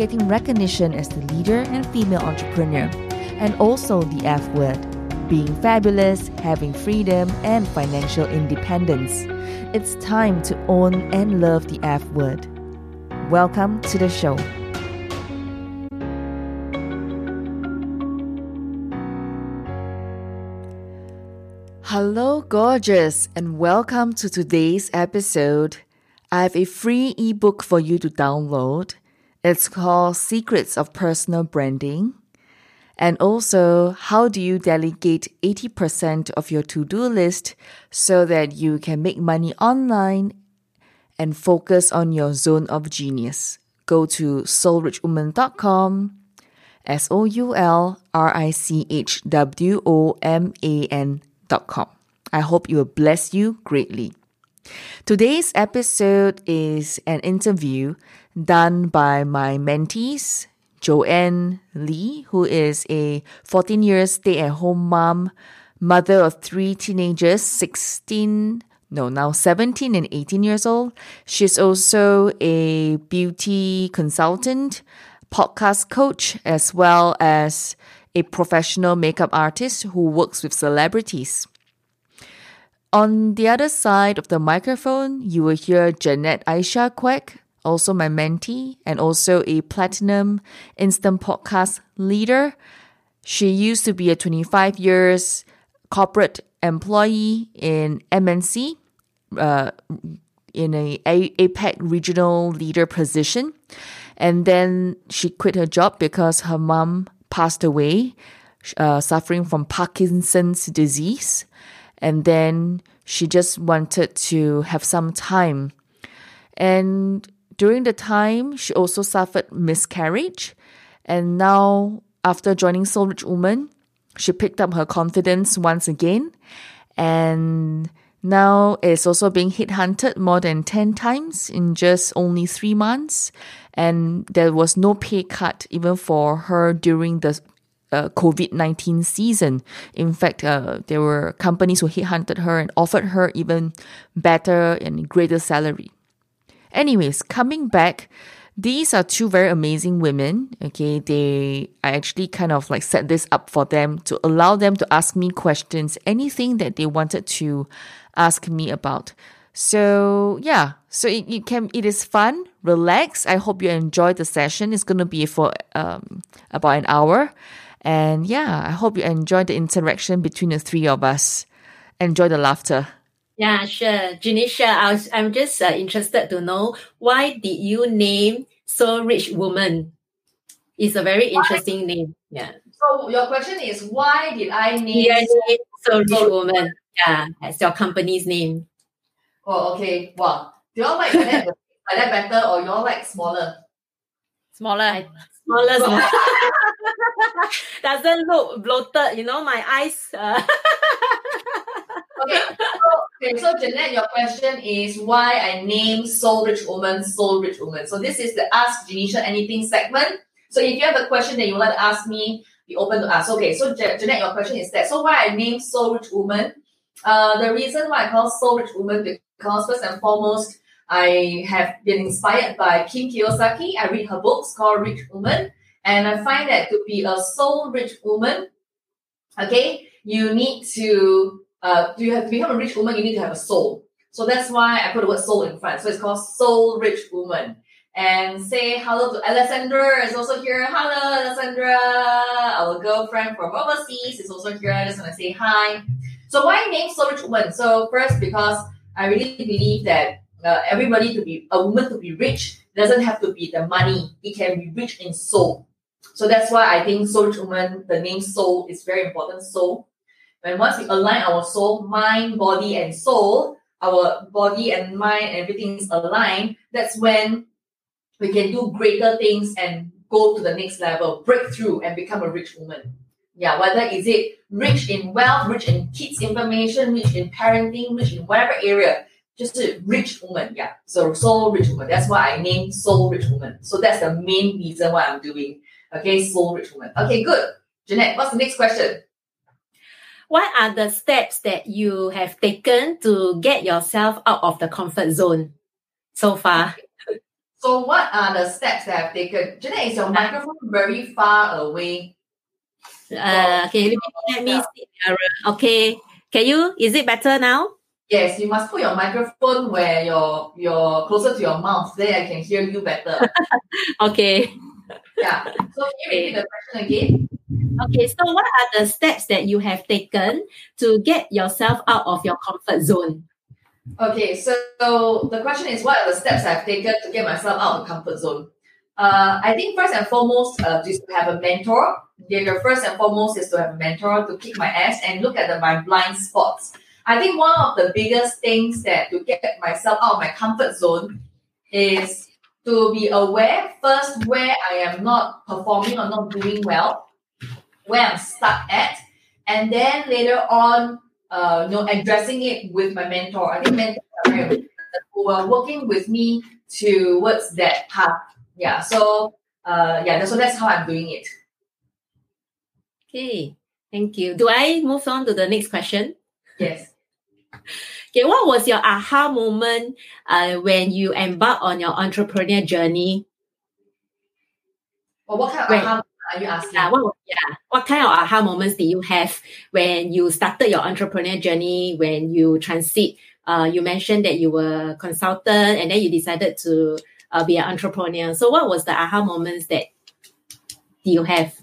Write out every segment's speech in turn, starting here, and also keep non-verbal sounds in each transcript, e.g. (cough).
getting recognition as the leader and female entrepreneur and also the F word being fabulous, having freedom, and financial independence. It's time to own and love the F word. Welcome to the show. Hello, gorgeous, and welcome to today's episode. I have a free ebook for you to download. It's called Secrets of Personal Branding and also, how do you delegate 80% of your to do list so that you can make money online and focus on your zone of genius? Go to soulrichwoman.com, S O U L R I C H W O M A N.com. I hope it will bless you greatly. Today's episode is an interview done by my mentees Joanne Lee, who is a 14 year stay at home mom, mother of three teenagers, 16, no, now 17 and 18 years old. She's also a beauty consultant, podcast coach, as well as a professional makeup artist who works with celebrities. On the other side of the microphone, you will hear Jeanette Aisha Quek, also my mentee and also a platinum instant podcast leader. She used to be a 25 years corporate employee in MNC, uh, in a APAC regional leader position. And then she quit her job because her mom passed away, uh, suffering from Parkinson's disease. And then she just wanted to have some time. And during the time, she also suffered miscarriage. And now, after joining Soul Rich Woman, she picked up her confidence once again. And now is also being hit hunted more than 10 times in just only three months. And there was no pay cut even for her during the uh, COVID 19 season. In fact, uh, there were companies who hit hunted her and offered her even better and greater salary. Anyways, coming back, these are two very amazing women. Okay, they I actually kind of like set this up for them to allow them to ask me questions, anything that they wanted to ask me about. So yeah, so it, it can it is fun, relax. I hope you enjoy the session. It's gonna be for um about an hour. And yeah, I hope you enjoy the interaction between the three of us. Enjoy the laughter. Yeah, sure. Janisha, I was, I'm just uh, interested to know why did you name Soul Rich Woman? It's a very interesting why? name. Yeah. So your question is why did I name, yeah, name Soul Rich Woman? Yeah, as your company's name. Oh, okay. Well, do you all like that, like that better or you all like smaller? Smaller. Smaller. smaller. (laughs) Doesn't look bloated, you know, my eyes. Uh... (laughs) okay, so, Jeanette, your question is why I name Soul Rich Woman Soul Rich Woman. So this is the Ask Janisha Anything segment. So if you have a question that you want to ask me, be open to ask. Okay, so Jeanette, your question is that. So why I name Soul Rich Woman? Uh, the reason why I call Soul Rich Woman because first and foremost, I have been inspired by Kim Kiyosaki. I read her books called Rich Woman, and I find that to be a soul rich woman, okay, you need to uh, you have to become a rich woman, you need to have a soul. So that's why I put the word soul in front. So it's called Soul Rich Woman. And say hello to Alessandra is also here. Hello, Alessandra. Our girlfriend from overseas is also here. I just want to say hi. So why name Soul Rich Woman? So first, because I really believe that uh, everybody to be a woman to be rich doesn't have to be the money. It can be rich in soul. So that's why I think Soul Rich Woman, the name soul is very important. Soul when once we align our soul, mind, body, and soul, our body and mind, everything is aligned, that's when we can do greater things and go to the next level, break through and become a rich woman. Yeah, whether is it rich in wealth, rich in kids information, rich in parenting, rich in whatever area, just a rich woman. Yeah, so soul rich woman. That's why I named soul rich woman. So that's the main reason why I'm doing. Okay, soul rich woman. Okay, good. Jeanette, what's the next question? What are the steps that you have taken to get yourself out of the comfort zone so far? So what are the steps that I've taken? Jeanette, is your microphone very far away? Uh, okay, let me, see. Okay, can you? Is it better now? Yes, you must put your microphone where you're you're closer to your mouth. Then I can hear you better. (laughs) okay. Yeah. So can you repeat the question again? Okay, so what are the steps that you have taken to get yourself out of your comfort zone? Okay, so, so the question is what are the steps I've taken to get myself out of the comfort zone? Uh, I think first and foremost uh, is to have a mentor. Your first and foremost is to have a mentor to kick my ass and look at the, my blind spots. I think one of the biggest things that to get myself out of my comfort zone is to be aware first where I am not performing or not doing well, where I'm stuck at, and then later on, uh, you know, addressing it with my mentor. I think mentors are very who are working with me towards that path. Yeah. So uh, yeah. So that's how I'm doing it. Okay. Thank you. Do I move on to the next question? Yes. (laughs) Okay, what was your aha moment uh, when you embarked on your entrepreneur journey? Well, what kind of When- aha are you asking? Yeah, what, yeah, what kind of aha moments did you have when you started your entrepreneur journey? When you transit, uh, you mentioned that you were a consultant and then you decided to uh, be an entrepreneur. So, what was the aha moments that you have?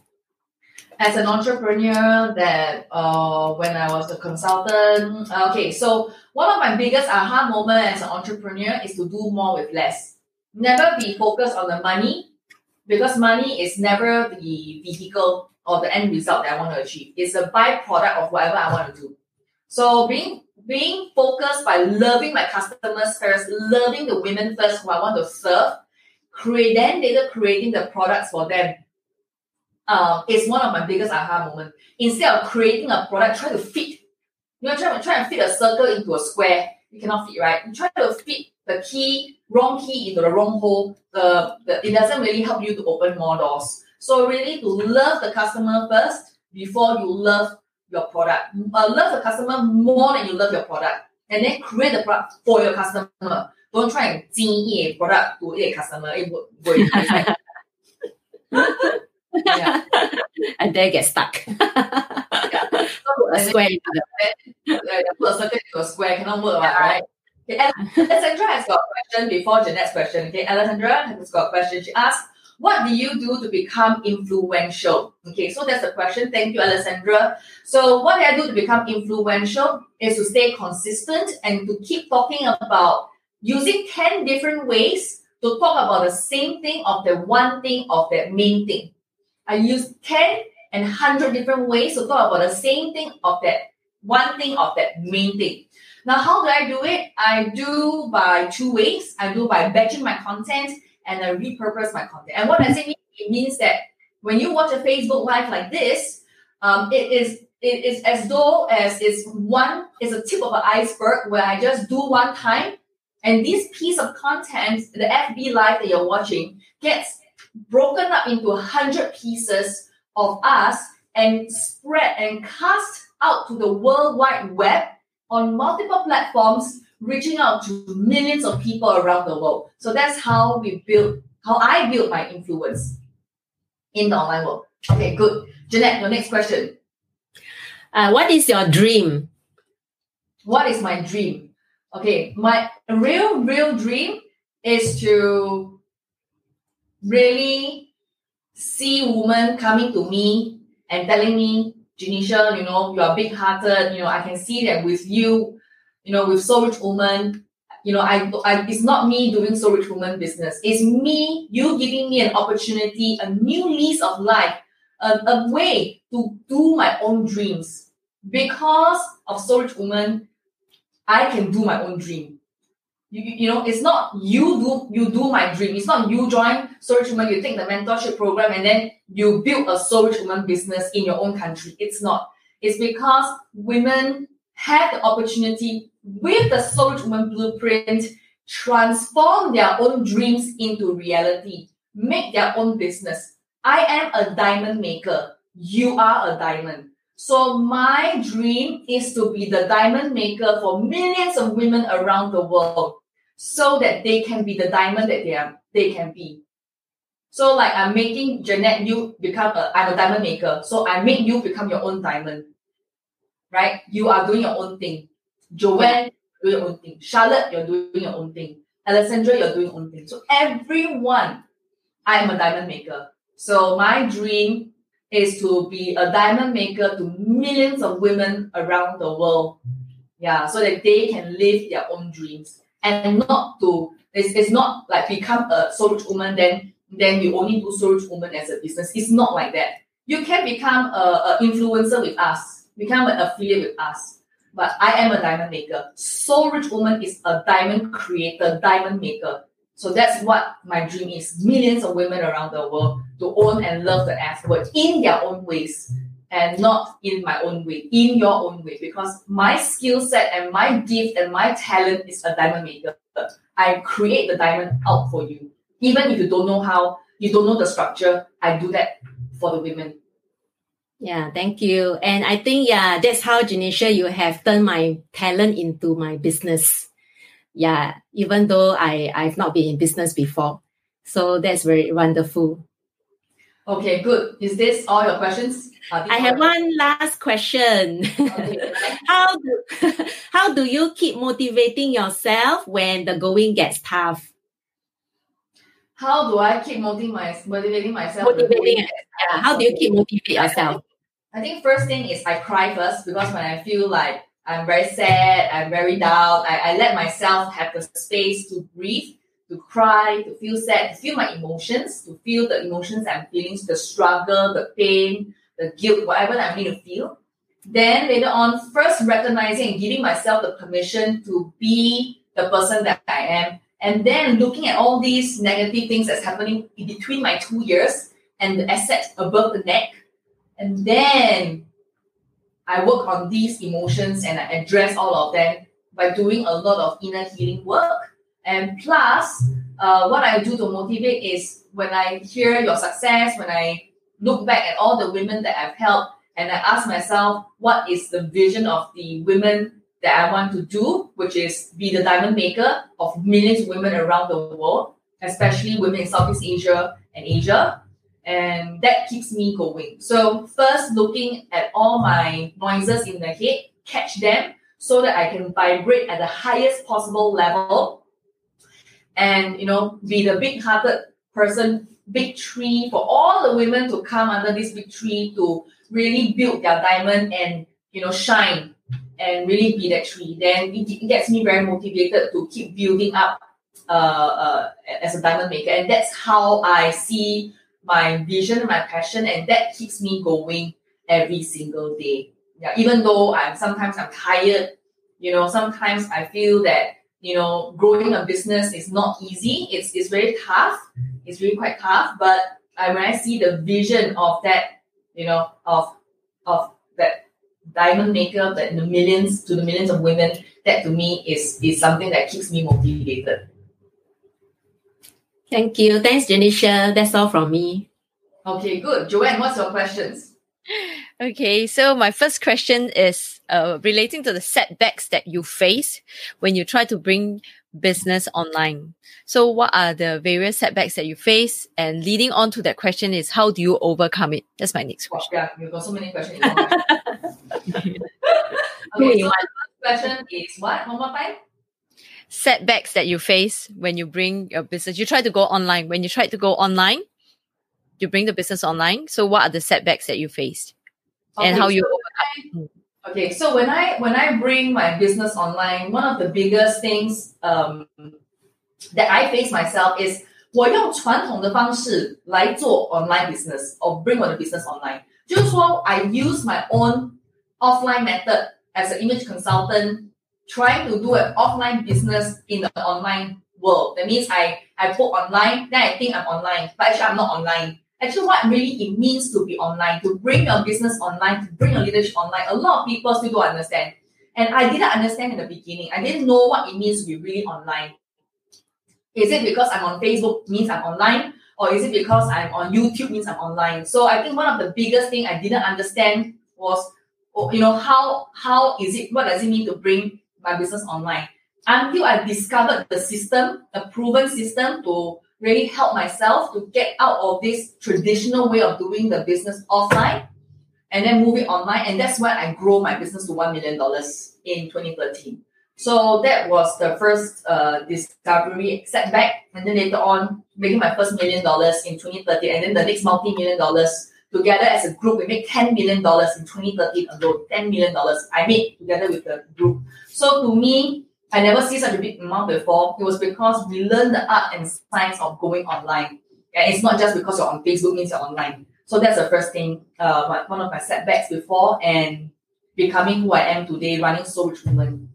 as an entrepreneur that uh, when I was a consultant, okay, so one of my biggest aha moment as an entrepreneur is to do more with less. Never be focused on the money because money is never the vehicle or the end result that I want to achieve. It's a byproduct of whatever I want to do. So being being focused by loving my customers first, loving the women first who I want to serve, create then later creating the products for them um, is one of my biggest aha moments. Instead of creating a product, try to fit. You know, try, try and fit a circle into a square. You cannot fit, right? You try to fit the key, wrong key into the wrong hole. The, the it doesn't really help you to open more doors. So really to love the customer first before you love your product. Uh, love the customer more than you love your product. And then create the product for your customer. Don't try and 精业 product to a customer. It would, would (laughs) yeah. (laughs) and then get stuck. (laughs) So, a square uh, put a circle into a square cannot work, yeah. right? Okay, Alessandra (laughs) has got a question before Jeanette's question. Okay, Alessandra has got a question. She asked, what do you do to become influential? Okay, so that's the question. Thank you, Alessandra. So what I do to become influential is to stay consistent and to keep talking about using 10 different ways to talk about the same thing of the one thing of that main thing. I use 10 and 100 different ways to talk about the same thing of that one thing of that main thing. Now, how do I do it? I do by two ways. I do by batching my content and I repurpose my content. And what does it mean? It means that when you watch a Facebook Live like this, um, it is it is as though as it's one is a tip of an iceberg where I just do one time, and this piece of content, the FB Live that you're watching, gets broken up into a hundred pieces of us and spread and cast out to the world wide web on multiple platforms reaching out to millions of people around the world. So that's how we build how i build my influence in the online world. Okay good. Jeanette your next question. Uh, what is your dream? what is my dream? Okay my real real dream is to really see women coming to me and telling me, Janisha, you know, you are big hearted, you know, I can see that with you, you know, with So Rich Woman, you know, I, I it's not me doing So Rich Woman business. It's me, you giving me an opportunity, a new lease of life, a, a way to do my own dreams. Because of So Rich Woman, I can do my own dream. You, you know, it's not you do you do my dream. It's not you join Rich Woman, you take the mentorship program, and then you build a Soul Rich Woman business in your own country. It's not. It's because women had the opportunity with the Soul Rich Woman blueprint transform their own dreams into reality, make their own business. I am a diamond maker. You are a diamond. So my dream is to be the diamond maker for millions of women around the world so that they can be the diamond that they are they can be. So like I'm making Jeanette you become a I'm a diamond maker. So I make you become your own diamond. Right? You are doing your own thing. Joanne, doing your own thing. Charlotte, you're doing your own thing. Alessandra, you're doing your own thing. So everyone, I am a diamond maker. So my dream is to be a diamond maker to millions of women around the world. Yeah, so that they can live their own dreams and not to it's, it's not like become a soul rich woman, then then you only do soul rich woman as a business. It's not like that. You can become a, a influencer with us, become an affiliate with us. But I am a diamond maker. Soul Rich Woman is a diamond creator, diamond maker. So that's what my dream is. Millions of women around the world to own and love the F word in their own ways and not in my own way, in your own way. Because my skill set and my gift and my talent is a diamond maker. I create the diamond out for you. Even if you don't know how, you don't know the structure, I do that for the women. Yeah, thank you. And I think, yeah, that's how, Janisha, you have turned my talent into my business. Yeah, even though I, I've not been in business before. So that's very wonderful. Okay, good. Is this all your questions? Uh, I have one last question. (laughs) how do (laughs) how do you keep motivating yourself when the going gets tough? How do I keep motivating, my, motivating myself? Motivating, yeah. How do you keep motivate yourself? I think first thing is I cry first because when I feel like I'm very sad, I'm very down, I, I let myself have the space to breathe, to cry, to feel sad, to feel my emotions, to feel the emotions I'm feeling, the struggle, the pain, the guilt, whatever I need to feel. Then later on, first recognizing and giving myself the permission to be the person that I am. And then looking at all these negative things that's happening in between my two ears and the asset above the neck and then I work on these emotions and I address all of them by doing a lot of inner healing work. And plus, uh, what I do to motivate is when I hear your success, when I look back at all the women that I've helped, and I ask myself, what is the vision of the women that I want to do, which is be the diamond maker of millions of women around the world, especially women in Southeast Asia and Asia and that keeps me going. So first looking at all my noises in the head, catch them so that I can vibrate at the highest possible level and you know be the big hearted person, big tree for all the women to come under this big tree to really build their diamond and you know shine and really be that tree. Then it, gets me very motivated to keep building up uh, uh, as a diamond maker. And that's how I see my vision, my passion, and that keeps me going every single day. Yeah, even though I'm sometimes I'm tired, you know, sometimes I feel that you know growing a business is not easy. It's it's very tough. It's really quite tough. But I, when I see the vision of that, you know, of of that diamond maker, that the millions to the millions of women, that to me is is something that keeps me motivated. Thank you. Thanks, Janisha. That's all from me. Okay, good. Joanne, what's your questions? (laughs) Okay, so my first question is uh, relating to the setbacks that you face when you try to bring business online. So, what are the various setbacks that you face? And leading on to that question is, how do you overcome it? That's my next question. yeah, you've got so many questions. (laughs) (laughs) okay, so the first question is what? One more time setbacks that you face when you bring your business? You try to go online. When you try to go online, you bring the business online. So what are the setbacks that you faced? Okay, and how you overcome? Okay, so when I when I bring my business online, one of the biggest things um, that I face myself is 我用传统的方式来做 online business or bring 我的 business online。就是说，I use my own offline method as an image consultant trying to do an offline business in the online world. That means I, I put online, then I think I'm online, but actually I'm not online. Actually, what really it means to be online, to bring your business online, to bring your leadership online, a lot of people still don't understand. And I didn't understand in the beginning. I didn't know what it means to be really online. Is it because I'm on Facebook means I'm online? Or is it because I'm on YouTube means I'm online? So I think one of the biggest thing I didn't understand was, oh, you know, how how is it, what does it mean to bring my business online? Until I discovered the system, a proven system to really help myself to get out of this traditional way of doing the business offline and then move it online. And that's when I grow my business to $1 million in 2013. So that was the first uh, discovery setback. And then later on, making my first million dollars in 2013. And then the next multi million dollars together as a group, we made $10 million in 2013 alone. $10 million I made together with the group. So to me, I never see such a big amount before. It was because we learned the art and science of going online. And it's not just because you're on Facebook means you're online. So that's the first thing, uh, one of my setbacks before and becoming who I am today, running Soul Rich Woman.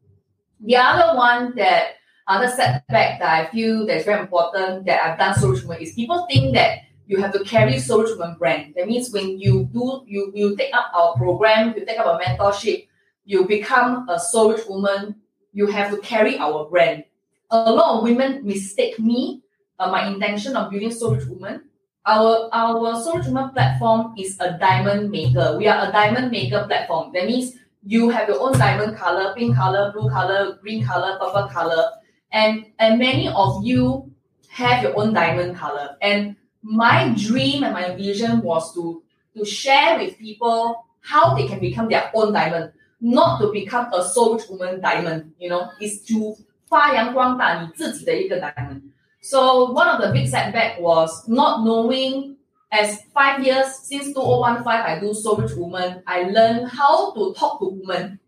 The other one that other setback that I feel that's very important that I've done Soul Rich Woman is people think that you have to carry Soul Woman brand. That means when you do you you take up our program, you take up a mentorship, you become a Soul Woman you have to carry our brand. A lot of women mistake me, uh, my intention of building Soul Woman. Our our Soul Woman platform is a diamond maker. We are a diamond maker platform. That means you have your own diamond color, pink color, blue color, green color, purple color, and and many of you have your own diamond color. And my dream and my vision was to to share with people how they can become their own diamond not to become a soul woman diamond, you know, is to 发扬光大你自己的一个 diamond. So one of the big setback was not knowing as five years since 2015 I do Soul Rich Woman, I learned how to talk to women.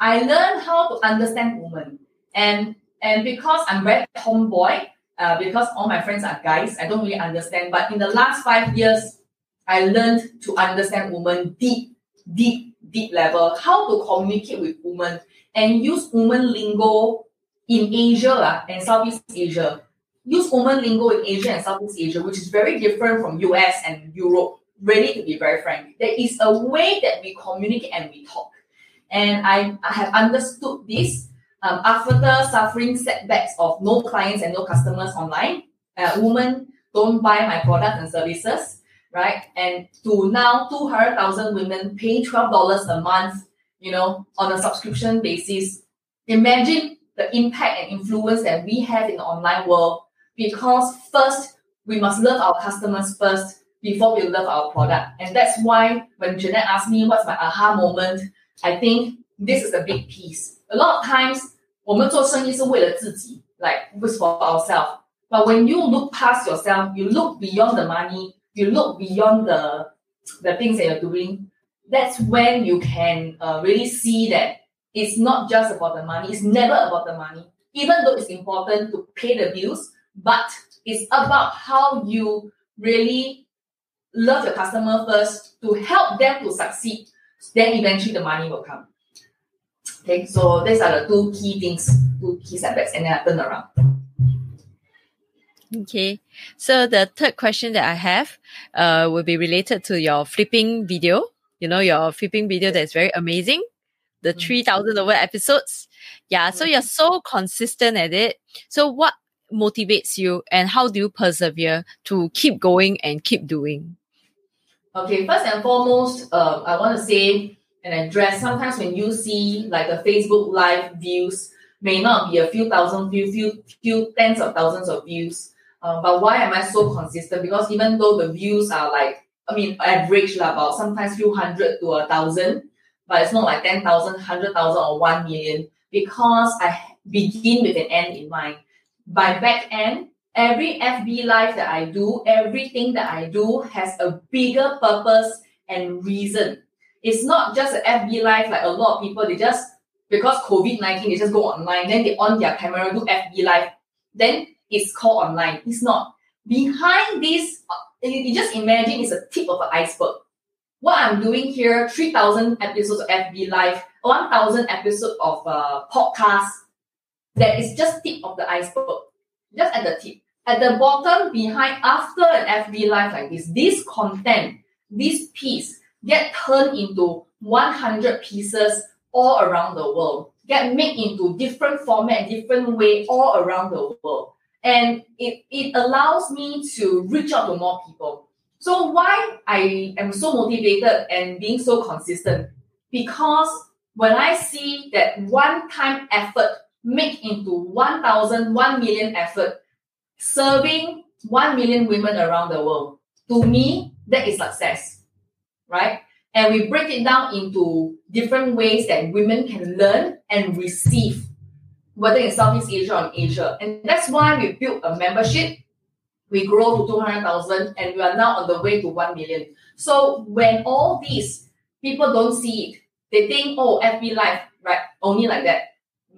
I learned how to understand women. And and because I'm very tomboy, uh, because all my friends are guys, I don't really understand. But in the last five years, I learned to understand women deep, deep deep level, how to communicate with women and use woman lingo in Asia uh, and Southeast Asia. Use woman lingo in Asia and Southeast Asia, which is very different from US and Europe, really to be very frank. There is a way that we communicate and we talk. And I, I have understood this um, after suffering setbacks of no clients and no customers online. Uh, women don't buy my products and services right? And to now 200,000 women paying $12 a month, you know, on a subscription basis. Imagine the impact and influence that we have in the online world because first, we must love our customers first before we love our product. And that's why when Jeanette asked me what's my aha moment, I think this is a big piece. A lot of times, 我们做生意是为了自己, like was for ourselves. But when you look past yourself, you look beyond the money, you look beyond the the things that you're doing, that's when you can uh, really see that it's not just about the money. It's never about the money, even though it's important to pay the bills. But it's about how you really love your customer first to help them to succeed. Then eventually the money will come. Okay, so these are the two key things, two key setbacks, and then I turn around. Okay. So the third question that I have uh, will be related to your flipping video. You know, your flipping video that's very amazing. The mm-hmm. 3000 over episodes. Yeah. So you're so consistent at it. So what motivates you and how do you persevere to keep going and keep doing? Okay. First and foremost, uh, I want to say and address sometimes when you see like a Facebook live views may not be a few thousand views, few, few tens of thousands of views um, but why am I so consistent? Because even though the views are like, I mean, average lah, about sometimes few hundred to a thousand, but it's not like 10,000, 100,000 or 1 million because I begin with an end in mind. By back end, every FB live that I do, everything that I do has a bigger purpose and reason. It's not just an FB live like a lot of people, they just, because COVID-19, they just go online, then they on their camera, do FB live. Then it's called online. It's not. Behind this, uh, you just imagine it's a tip of an iceberg. What I'm doing here, 3,000 episodes of FB Live, 1,000 episode of uh, podcast that is just tip of the iceberg, just at the tip. At the bottom, behind, after an FB live like this, this content, this piece get turned into 100 pieces all around the world, get made into different format, different way all around the world. And it, it allows me to reach out to more people. So why I am so motivated and being so consistent? Because when I see that one time effort make into 1,000, 1 million effort, serving 1 million women around the world, to me, that is success, right? And we break it down into different ways that women can learn and receive, whether in Southeast Asia or Asia. And that's why we built a membership. We grow to 200,000 and we are now on the way to 1 million. So when all these people don't see it, they think, oh, FB Live, right? Only like that.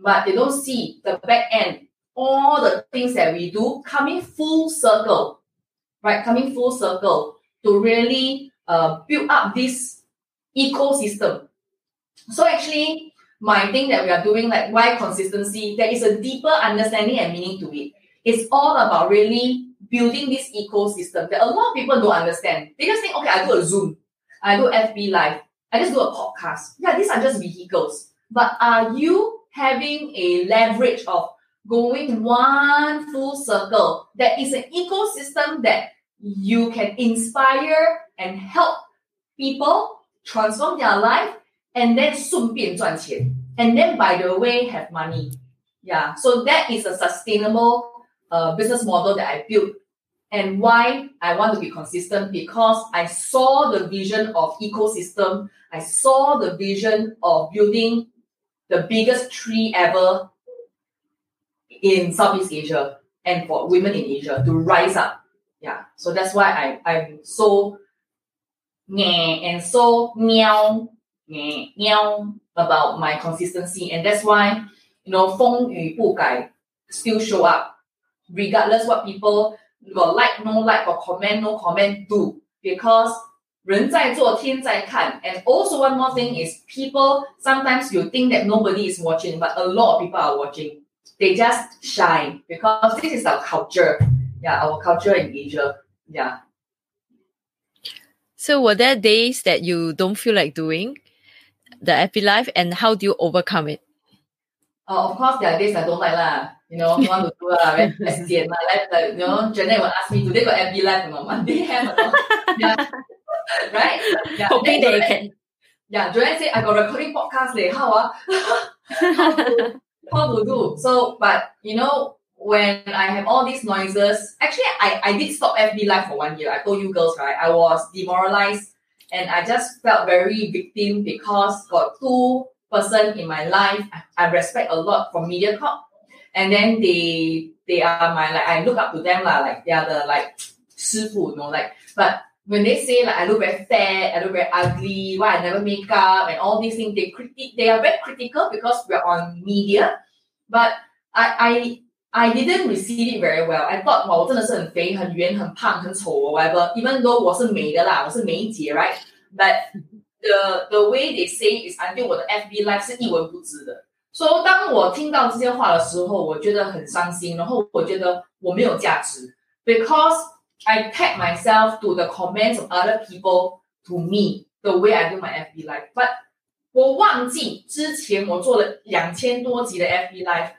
But they don't see the back end, all the things that we do coming full circle, right? Coming full circle to really uh, build up this ecosystem. So actually, my thing that we are doing, like why consistency, there is a deeper understanding and meaning to it. It's all about really building this ecosystem that a lot of people don't understand. They just think, okay, I do a Zoom, I do FB Live, I just do a podcast. Yeah, these are just vehicles. But are you having a leverage of going one full circle that is an ecosystem that you can inspire and help people transform their life and then 顺便赚钱 and then by the way have money yeah so that is a sustainable uh, business model that i built and why i want to be consistent because i saw the vision of ecosystem i saw the vision of building the biggest tree ever in southeast asia and for women in asia to rise up yeah so that's why I, i'm so and so meow meow about my consistency. And that's why, you know, 风雨不改 still show up. Regardless what people got like, no like, or comment, no comment, do. Because 人在做天在看. And also one more thing is people, sometimes you think that nobody is watching, but a lot of people are watching. They just shine because this is our culture. Yeah, our culture in Asia. Yeah. So were there days that you don't feel like doing the FB Live and how do you overcome it? Uh, of course, there are days I don't like lah. You know, you want to do lah, very (laughs) sian lah. Like, like, you know, Janet will ask me, today got FB live or not? Monday have or not? yeah. (laughs) right? Yeah. Hoping that you can. Yeah, Joanne said, I got recording podcast leh. How, ah? (laughs) how, to, how to do? So, but, you know, when I have all these noises, actually I, I did stop FB live for one year. I told you girls, right? I was demoralized and I just felt very victim because got two person in my life I, respect a lot from MediaCorp. And then they they are my like I look up to them lah, like they are the like (tsk) 师傅, you know, like but when they say like I look very fat, I look very ugly, why I never make up and all these things, they critic they are very critical because we're on media. But I I I didn't receive it very well. I thought 哇，我真的是很肥、很圆、很胖、很丑，or whatever. Even though 我是美的啦，我是梅姐，right? But the the way they say is until 我的 FB Live 是一文不值的。所、so, 以当我听到这些话的时候，我觉得很伤心，然后我觉得我没有价值，because I tag myself to the comments of other people to me the way I do my FB Live. But 我忘记之前我做了两千多集的 FB Live。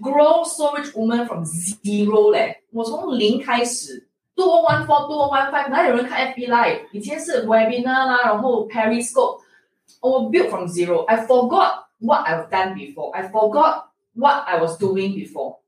grow storage woman from zero 嘞，我从零开始，two one four two one five，哪有人看 FB Live？以前是 webinar 啦，然后 Periscope，我 built from zero。I forgot what I've done before. I forgot what I was doing before.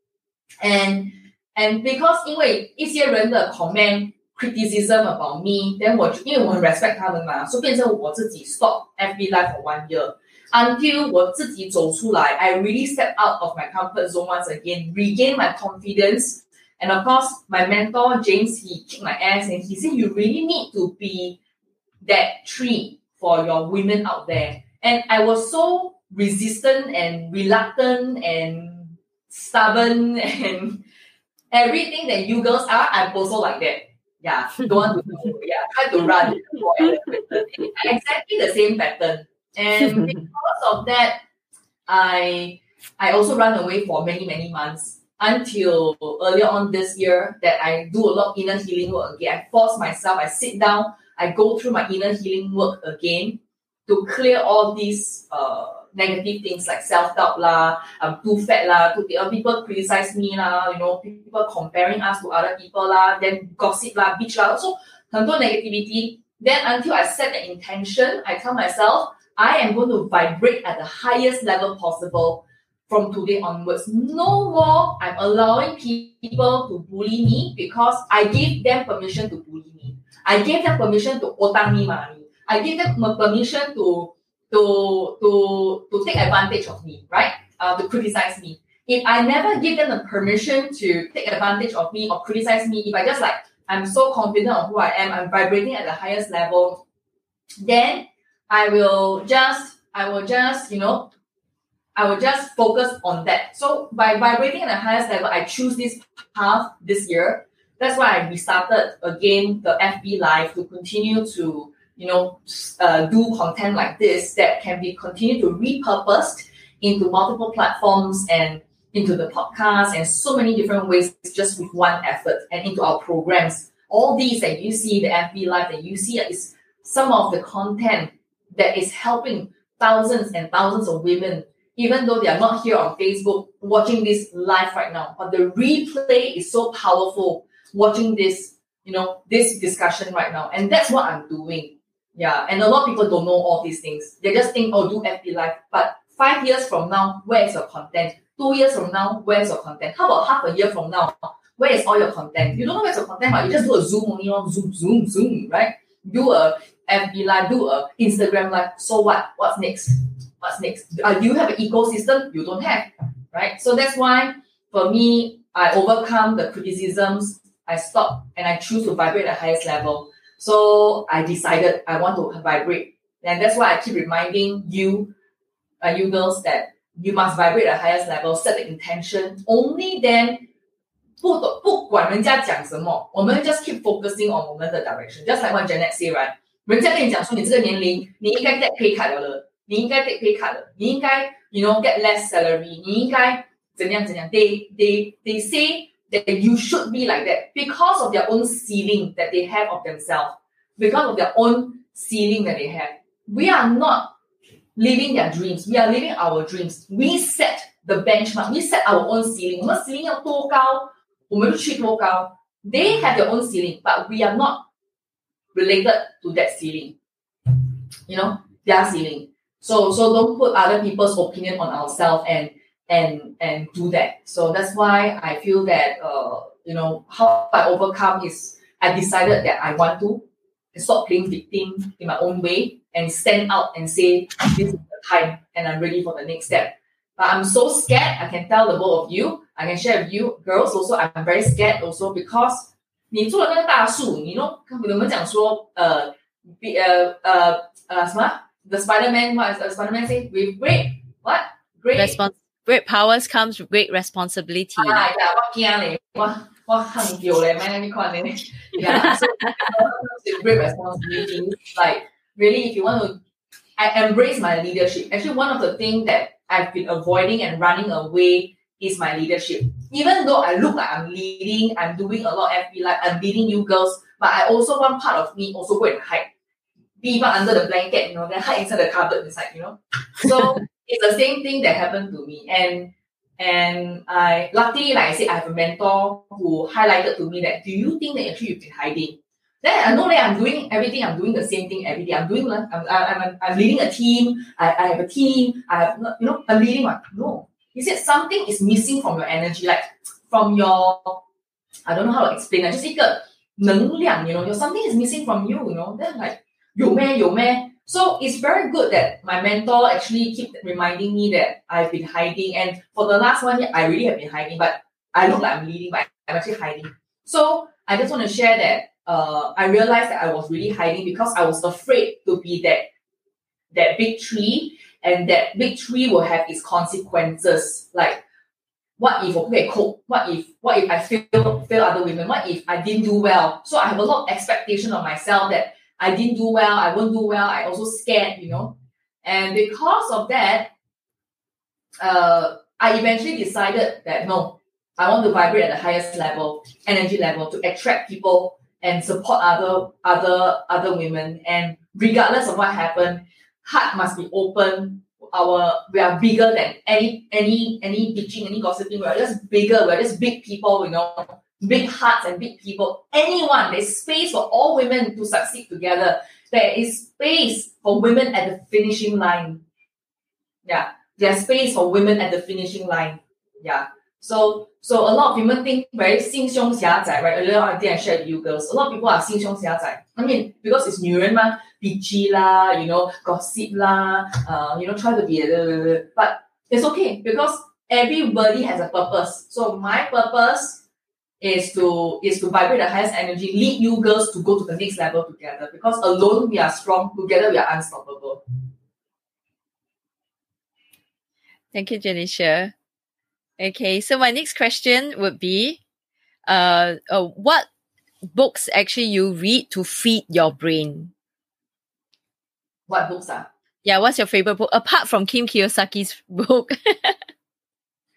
And and because 因为一些人的 comment criticism about me, then 我因为我很 respect 他们嘛，所以变成我自己 stop FB Live for one year until 我自己走出来，I really step out of my comfort zone once again, regain my confidence. And of course, my mentor James, he kicked my ass and he said, "You really need to be that tree for your women out there." And I was so resistant and reluctant and stubborn and (laughs) everything that you girls are. I'm also like that. Yeah, don't want to do. Yeah, try to run. (laughs) exactly the same pattern. And (laughs) because of that, I I also run away for many, many months until earlier on this year that I do a lot of inner healing work again. I force myself, I sit down, I go through my inner healing work again to clear all these uh, negative things like self-doubt lah, I'm too fat lah, too, uh, people criticize me lah, you know, people comparing us to other people lah, then gossip lah, bitch lah, so 很多 negativity. Then until I set the intention, I tell myself, I am going to vibrate at the highest level possible from today onwards. No more I'm allowing people to bully me because I gave them permission to bully me. I gave them permission to otang me money. I gave them permission to to to to take advantage of me, right? Uh, to criticize me. If I never give them the permission to take advantage of me or criticize me, if I just like I'm so confident of who I am, I'm vibrating at the highest level, then I will just I will just you know I will just focus on that. So by vibrating at the highest level, I choose this path this year. That's why I restarted again the FB Live to continue to you know, uh, do content like this that can be continued to repurposed into multiple platforms and into the podcast and so many different ways just with one effort and into our programs. All these that you see, the FB Live that you see is some of the content that is helping thousands and thousands of women, even though they are not here on Facebook watching this live right now. But the replay is so powerful watching this, you know, this discussion right now. And that's what I'm doing. Yeah, and a lot of people don't know all these things. They just think, oh, do FB Live. But five years from now, where is your content? Two years from now, where's your content? How about half a year from now? Where is all your content? You don't know where's your content, but you just do a Zoom only on Zoom, Zoom, Zoom, right? Do a FB Live, do a Instagram Live. So what? What's next? What's next? Uh, do you have an ecosystem? You don't have, right? So that's why for me, I overcome the criticisms. I stop and I choose to vibrate at the highest level. So I decided I want to vibrate. And that's why I keep reminding you, uh, you girls, that you must vibrate at the highest level, set the intention. Only then 不不管人家讲什么，我们 just keep focusing on 我们的 direction. Just like what Janet say, right? 人家跟你讲说你这个年龄，你应该 take pay cut 了，你应该 take pay cut 了，你应该 you know get less salary，你应该怎样怎样。They they they say that you should be like that because of their own ceiling that they have of themselves, because of their own ceiling that they have. We are not living their dreams. We are living our dreams. We set the benchmark. We set our own ceiling. 我们 ceiling 要多高，我们就去多高。They have their own ceiling, but we are not related to that ceiling. You know, their ceiling. So so don't put other people's opinion on ourselves and and and do that. So that's why I feel that uh, you know how I overcome is I decided that I want to stop playing victim in my own way and stand out and say this is the time and I'm ready for the next step. But I'm so scared. I can tell the both of you. I can share with you, girls. Also, I'm very scared also because 你做了那个大树，你 know 我们讲说呃，比呃呃呃什么？The Spider-Man what is the Spider-Man say? With great what great Respons- great powers comes with great responsibility. 啊呀，我惊咧，我我恨掉咧，咩你看咧？Yeah, so (laughs) with great responsibility. Like really, if you want to, I embrace my leadership. Actually, one of the things that I've been avoiding and running away is my leadership. Even though I look like I'm leading, I'm doing a lot of FB like I'm leading you girls, but I also one part of me also go and hide. Be even under the blanket, you know, then hide inside the cupboard inside, you know. So (laughs) it's the same thing that happened to me. And and I luckily, like I said, I have a mentor who highlighted to me that do you think that actually you've been hiding? Then I know that I'm doing everything, I'm doing the same thing every day. I'm doing I'm I'm, I'm, I'm leading a team, I, I have a team, I have you know, I'm leading one. No. He said something is missing from your energy, like from your I don't know how to explain. Like, just 一个能量, you know, your something is missing from you, you know. Then like 有咩有咩 so it's very good that my mentor actually keep reminding me that I've been hiding. And for the last one year, I really have been hiding, but I look like I'm leading, but I'm actually hiding. So I just want to share that uh, I realized that I was really hiding because I was afraid to be that that big tree, and that victory will have its consequences. Like, what if okay, cope? What if what if I fail fail other women? What if I didn't do well? So I have a lot of expectation of myself that I didn't do well, I won't do well, I also scared, you know. And because of that, uh, I eventually decided that no, I want to vibrate at the highest level, energy level, to attract people and support other other other women. And regardless of what happened, heart must be open. Our we are bigger than any any any bitching, any gossiping. We are just bigger. We are just big people, you know, big hearts and big people. Anyone, there's space for all women to succeed together. There is space for women at the finishing line. Yeah, there's space for women at the finishing line. Yeah. So so a lot of women think very 心胸狭窄, right? Earlier I think I shared with you girls. A lot of people are 心胸狭窄. I mean, because it's 女人嘛 bitchy lah, you know, gossip lah, uh, you know, try to be a, but it's okay because everybody has a purpose. So my purpose is to is to vibrate the highest energy, lead you girls to go to the next level together. Because alone we are strong, together we are unstoppable. Thank you, Janisha. Okay, so my next question would be, uh, uh, what books actually you read to feed your brain? What books are? Yeah, what's your favorite book apart from Kim Kiyosaki's book?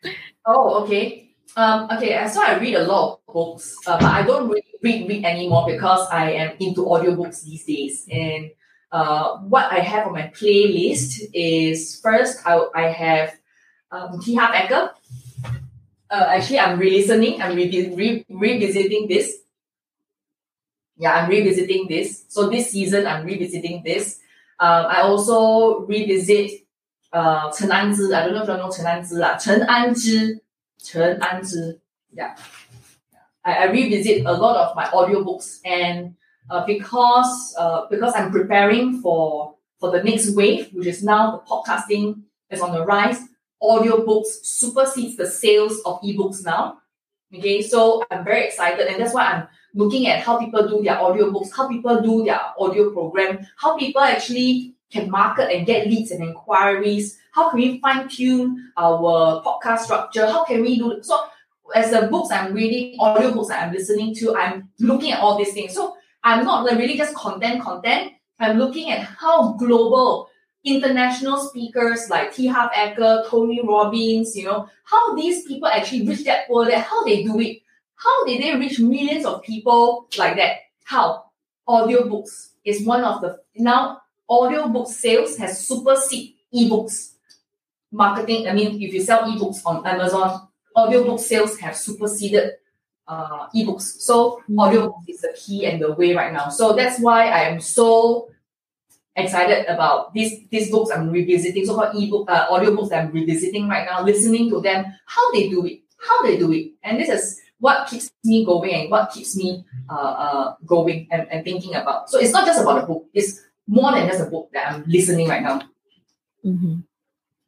(laughs) oh, okay. Um, okay, so I read a lot of books, uh, but I don't really read, read anymore because I am into audiobooks these days. And uh, what I have on my playlist is first I, I have um, T. Harv Eker, uh, actually, I'm re-listening. I'm re- re- revisiting this. Yeah, I'm revisiting this. So this season, I'm revisiting this. Um, I also revisit uh, Chen Anzhi. I don't know if you know Chen Anzhi. Uh, Chen Anzhi. Chen Anzhi. Yeah. I, I revisit a lot of my audiobooks and uh, because uh, because I'm preparing for for the next wave, which is now the podcasting is on the rise audiobooks supersedes the sales of ebooks now. Okay, so I'm very excited, and that's why I'm looking at how people do their audiobooks, how people do their audio program, how people actually can market and get leads and inquiries. How can we fine tune our podcast structure? How can we do so? As the books I'm reading, audiobooks that I'm listening to, I'm looking at all these things. So I'm not really just content, content. I'm looking at how global international speakers like T. Harv Eker, Tony Robbins, you know, how these people actually reach that poor that how they do it. How did they reach millions of people like that? How? Audiobooks is one of the now audiobook sales has superseded ebooks. Marketing, I mean, if you sell ebooks on Amazon, audiobook sales have superseded uh, ebooks. So mm-hmm. audiobooks is the key and the way right now. So that's why I am so excited about these these books I'm revisiting, so-called ebook, uh, audiobooks I'm revisiting right now, listening to them, how they do it, how they do it. And this is what keeps me going and what keeps me uh, uh, going and, and thinking about. So it's not just about a book, it's more than just a book that I'm listening right now. Mm-hmm.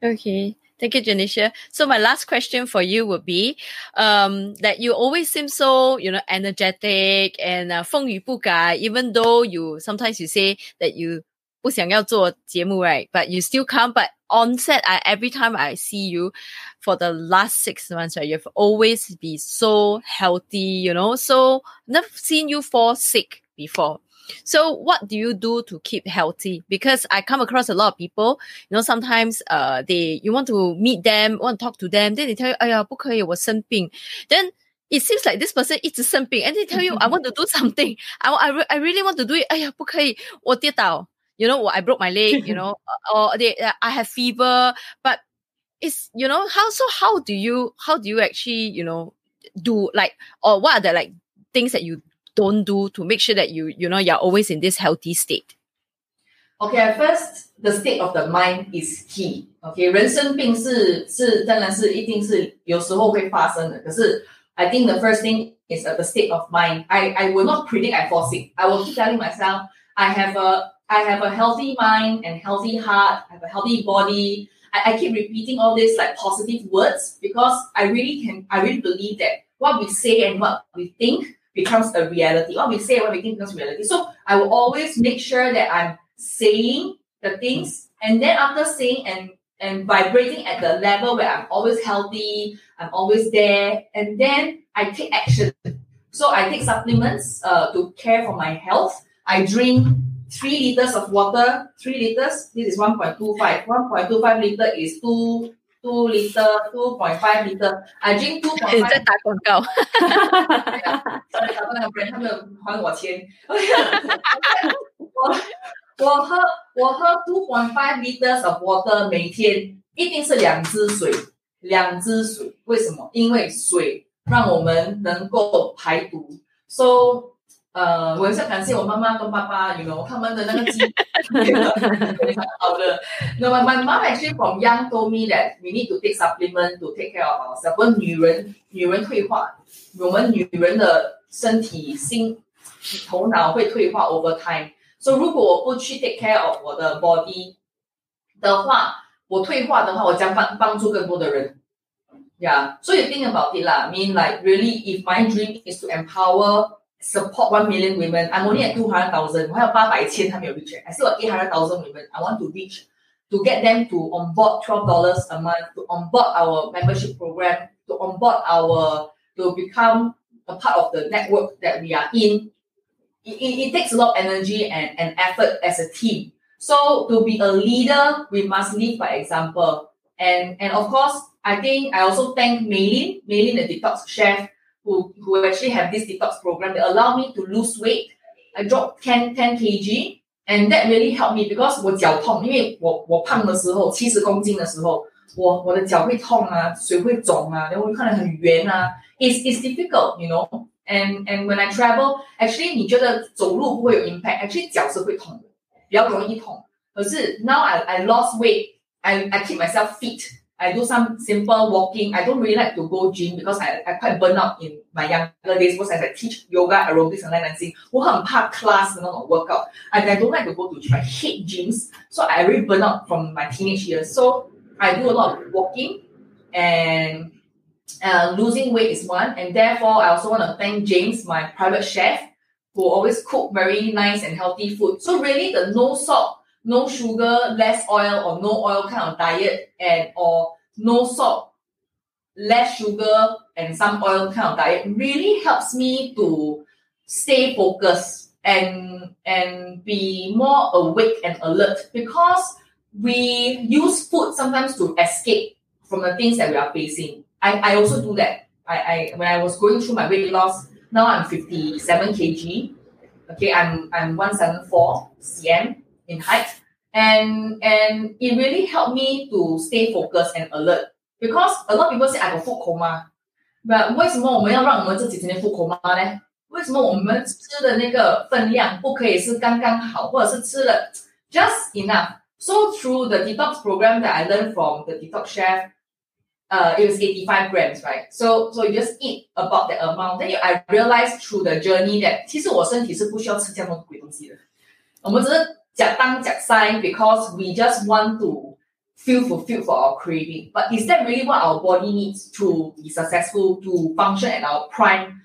Okay. Thank you, Janisha. So my last question for you would be, um, that you always seem so, you know, energetic and uh, 风雨不改, even though you, sometimes you say that you 不想要做节目, right? But you still come. But on set, I, every time I see you for the last six months, right, you've always been so healthy, you know, so never seen you fall sick before. So what do you do to keep healthy? Because I come across a lot of people, you know, sometimes uh they you want to meet them, want to talk to them, then they tell you, 哎呀，不可以，我生病. Then it seems like this person 一直生病, and they tell you, I want to do something. I, I, I really want to do it. 哎呀，不可以，我跌倒 you know, I broke my leg, you (laughs) know, or they, uh, I have fever, but it's, you know, how, so how do you, how do you actually, you know, do like, or what are the like things that you don't do to make sure that you, you know, you're always in this healthy state? Okay, at first, the state of the mind is key. Okay, 人生病是是当然是一定是有时候会发生的，可是 I think the first thing is uh, the state of mind. I I will not predict I fall sick. I will keep telling myself I have a I have a healthy mind and healthy heart. I have a healthy body. I, I keep repeating all these like positive words because I really can, I really believe that what we say and what we think becomes a reality. What we say and what we think becomes reality. So I will always make sure that I'm saying the things and then after saying and and vibrating at the level where I'm always healthy, I'm always there, and then I take action. So I take supplements uh, to care for my health. I drink three liters of water, three liters, this is 1.25. 1.25 liter is two, two liter, 2.5 liter. I drink 你 2.5在打广告。 sorry，找到那个 brand，他们还我钱。我我喝我喝 two point five liters of water 每天一定是两支水，两支水。为什么？因为水让我们能够排毒。So 呃，我也是感谢我妈妈跟爸爸，you know 他们的那个基非常好的。No, my mom actually from young told me that we need to take supplement to take care of ourselves. 我女人女人退化，我们女人的身体、心、头脑会退化 over time。所以如果我不去 take care of 我的 body 的话，我退化的话，我将帮帮助更多的人。Yeah, so you think about it 啦 mean, like really, if my dream is to empower, support one million women, I'm only at two hundred thousand. 我还有八百千还没有 reach. I still got eight hundred thousand women. I want to reach to get them to onboard twelve dollars a month, to onboard our membership program, to onboard our to become a part of the network that we are in. It, it, it takes a lot of energy and, and effort as a team. So to be a leader, we must lead by example. And and of course, I think I also thank Maylin, Maylin the detox chef, who, who actually have this detox program that allow me to lose weight. I dropped 10, 10 kg and that really helped me because 我脚痛，因为我我胖的时候，七十公斤的时候，我我的脚会痛啊，水会肿啊，然后会看得很圆啊。It's it's difficult, you know. And and when I travel, actually 你觉得走路不会有 impact，actually 脚是会痛的，比较容易痛。可是 now I I lost weight, I I keep myself fit. I do some simple walking. I don't really like to go gym because I I quite burn out in my younger days because as I teach yoga, aerobics, and line dancing. 我很怕 class 的那种 workout. And I don't like to go to gym. I hate gyms. So I really burn out from my teenage years. So I do a lot of walking and uh, losing weight is one. And therefore, I also want to thank James, my private chef, who always cook very nice and healthy food. So really the no salt, no sugar, less oil or no oil kind of diet and or no salt, less sugar and some oil kind of diet really helps me to stay focused and and be more awake and alert because we use food sometimes to escape from the things that we are facing. I, I also do that. I, I when I was going through my weight loss, now I'm 57 kg. Okay, I'm I'm 174 cm in height. And and it really helped me to stay focused and alert. Because a lot of people say I got food coma. But 为什么我们要让我们自己成为 food coma 呢？为什么我们吃的那个分量不可以是刚刚好，或者是吃了 just enough? So through the detox program that I learned from the detox chef, uh, it was 85 grams, right? So so you just eat about that amount. Then you, I realized through the journey that 其实我身体是不需要吃这样多鬼东西的。我们只是 jiatang sign because we just want to feel fulfilled for our craving. But is that really what our body needs to be successful, to function at our prime,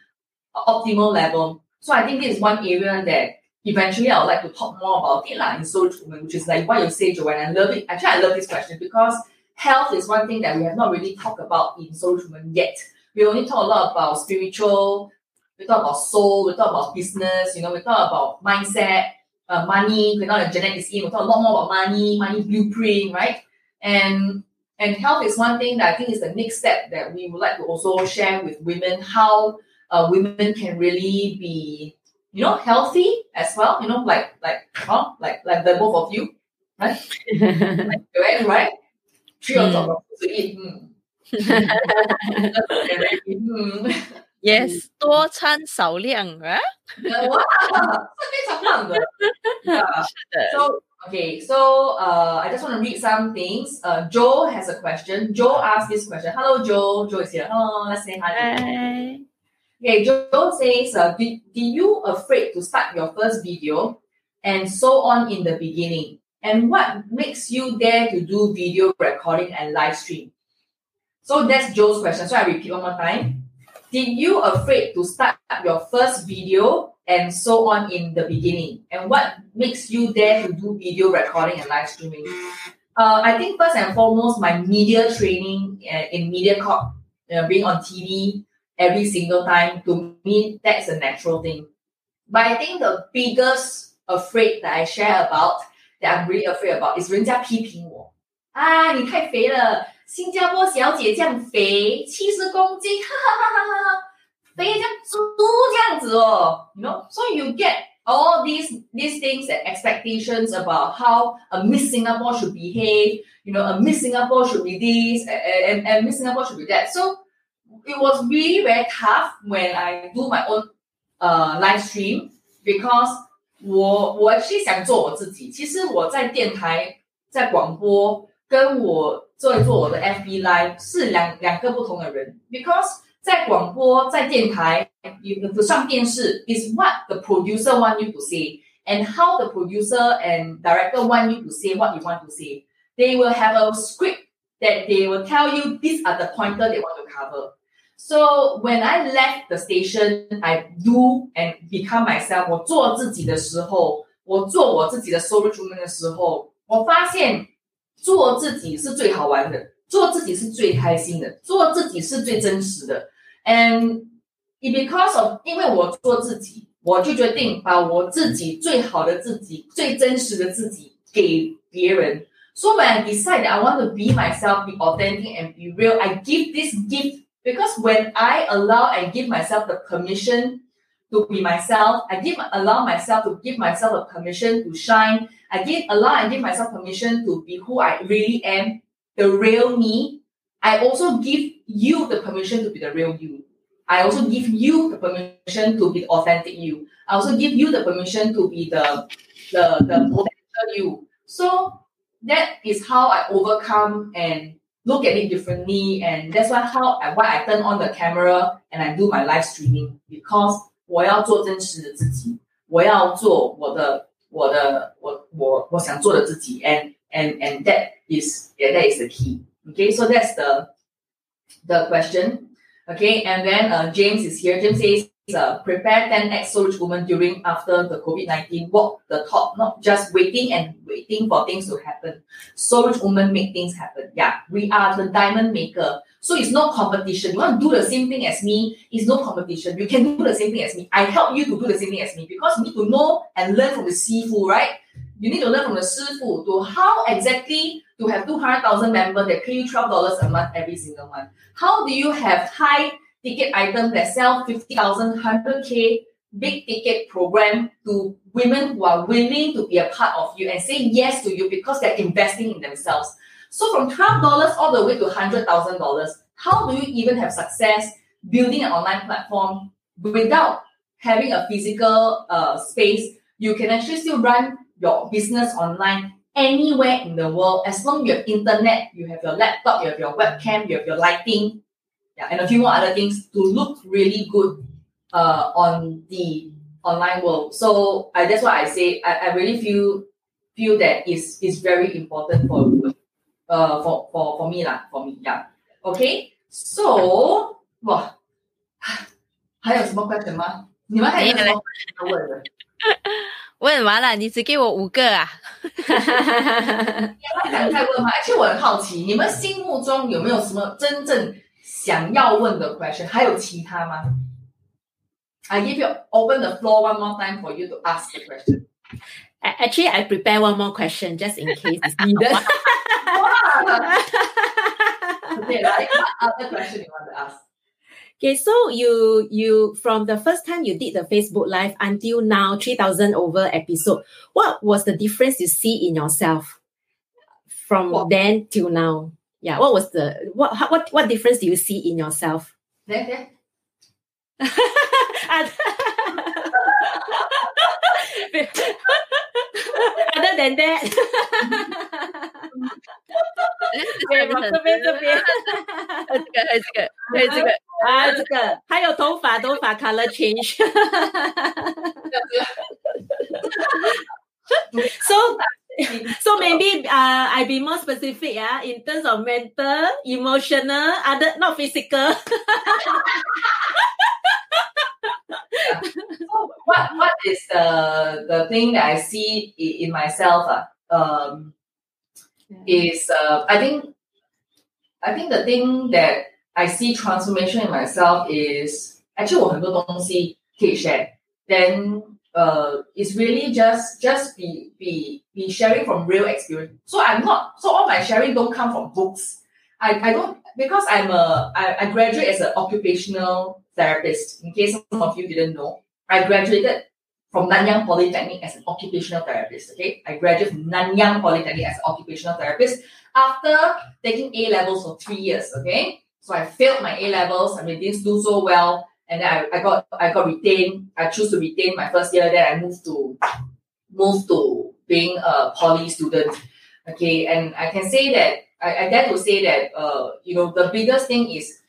uh, optimal level? So I think this is one area that eventually I would like to talk more about it like, in Soul Rich Woman, which is like what you say, Joanne. I love it. Actually, I love this question because health is one thing that we have not really talked about in Soul Rich Woman yet. We only talk a lot about spiritual, we talk about soul, we talk about business, you know, we talk about mindset, uh, money, we talk about genetics in, we talk a lot more about money, money blueprint, right? And and health is one thing that I think is the next step that we would like to also share with women how uh, women can really be you know healthy as well you know like like huh? like like the both of you right (laughs) right right three on top of to eat (laughs) (laughs) mm. mm. Yes，多餐少量啊。 wow 这非常棒的 yeah. (laughs) (laughs) So okay, so uh, I just want to read some things. Uh, Joe has a question. Joe asked this question. Hello, Joe. Joe is here. Hello, let's say hi. to Joe. Hi. Okay, Joe says, uh, did, did you afraid to start your first video and so on in the beginning? And what makes you dare to do video recording and live stream? So that's Joe's question. So I repeat one more time. Did you afraid to start your first video and so on in the beginning? And what makes you dare to do video recording and live streaming? Uh, I think first and foremost, my media training uh, in Mediacorp, uh, being on TV every single time, to me, that's a natural thing. But I think the biggest afraid that I share about, that I'm really afraid about, is 人家批评我。啊，你太肥了，新加坡小姐这样肥，七十公斤，哈哈哈哈哈哈，肥像猪这样子哦，you know, so you get all these these things and expectations about how a Miss Singapore should behave. You know, a Miss Singapore should be this, and, and, Miss Singapore should be that. So it was really very tough when I do my own uh live stream because 我我 actually 想做我自己。其实我在电台、在广播，跟我做做我的 FB live 是两两个不同的人。Because 在广播、在电台，有上电视 is what the producer want you to say and how the producer and director want you to say what you want to say. They will have a script that they will tell you these are the pointer they want to cover. So when I left the station, I do and become myself. 我做自己的时候，我做我自己的 solo 出门的时候，我发现 做自己是最好玩的，做自己是最开心的，做自己是最真实的。And because of 因为我做自己，我就决定把我自己最好的自己、最真实的自己给别人。So when I decide that I want to be myself, be authentic and be real, I give this gift because when I allow and give myself the permission to be myself, I give allow myself to give myself a permission to shine. I give allow and give myself permission to be who I really am, the real me. I also give you the permission to be the real you. I also give you the permission to be the authentic you. I also give you the permission to be the the the potential you. So that is how I overcome and look at it differently. And that's why how I why I turn on the camera and I do my live streaming because 我要做真实的自己，我要做我的 我的我我我想做的自己，and and and that is yeah that is the key. Okay, so that's the the question. Okay, and then uh, James is here. James says, uh, prepare 10x Soul Rich Woman during after the COVID-19. Walk the talk, not just waiting and waiting for things to happen. Soul Rich Woman make things happen. Yeah, we are the diamond maker. So it's no competition. You want to do the same thing as me, it's no competition. You can do the same thing as me. I help you to do the same thing as me because you need to know and learn from the Sifu, right? You need to learn from the Sifu to how exactly to have 200,000 members that pay you $12 a month every single month. How do you have high ticket items that sell 50,000, 100K big ticket program to women who are willing to be a part of you and say yes to you because they're investing in themselves. So from $12 all the way to $100,000, how do you even have success building an online platform without having a physical uh, space? You can actually still run your business online anywhere in the world as long as you have internet, you have your laptop, you have your webcam, you have your lighting, yeah, and a few more other things to look really good uh, on the online world. So I, that's why I say I, I really feel feel that is is very important for uh for for, for me lah, for me, yeah. Okay, so 哇，(sighs) 还有什么 question 吗？你们还有什么问的？问完了，你只给我五个啊？还想再问吗？而且我很好奇，你们心目中有没有什么真正 (laughs) (laughs) 想要问的 question？还有其他吗？I give you open the floor one more time for you to ask the question. Actually, I prepare one more question just in case it's needed. (laughs) okay, like what other question you want to ask? Okay, so you you from the first time you did the Facebook Live until now, three thousand over episode. What was the difference you see in yourself from What? then till now? Yeah, what was the what how- what what difference do you see in yourself? (laughs) There, there. Other than that，对，往这边这边，还有这个，还有这个，还有这个，啊，这个还有头发，头发 color change。 (laughs) (laughs) so so maybe uh I be more specific yeah in terms of mental, emotional, other not physical. (laughs) So what what is the the thing that I see in, in myself? Uh, um, is uh, I think I think the thing that I see transformation in myself is actually 我很多东西可以 share. Then uh, is really just just be be be sharing from real experience. So I'm not so all my sharing don't come from books. I, I don't because I'm a I, I graduate as an occupational therapist. In case some of you didn't know, I graduated from Nanyang Polytechnic as an occupational therapist. Okay, I graduated from Nanyang Polytechnic as an occupational therapist after taking A levels for three years. Okay, so I failed my A levels. I mean, didn't do so well and then I, I got I got retained. I choose to retain my first year. Then I moved to moved to being a poly student. Okay, and I can say that I, I dare to say that uh you know the biggest thing is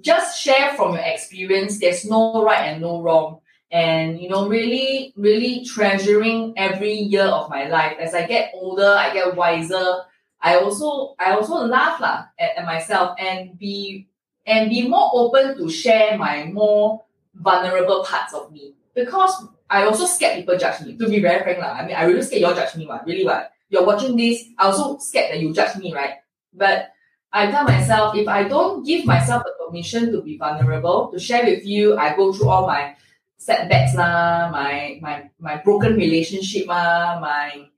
just share from your experience. There's no right and no wrong. And you know, really, really treasuring every year of my life. As I get older, I get wiser. I also I also laugh lah at, at myself and be and be more open to share my more vulnerable parts of me. Because I also scared people judge me, to be very frank. Like, I mean, I really scared y'all judge me, what? really what? You're watching this, I also scared that you judge me, right? But I tell myself, if I don't give myself the permission to be vulnerable, to share with you, I go through all my setbacks, lah, my my my broken relationship, lah, my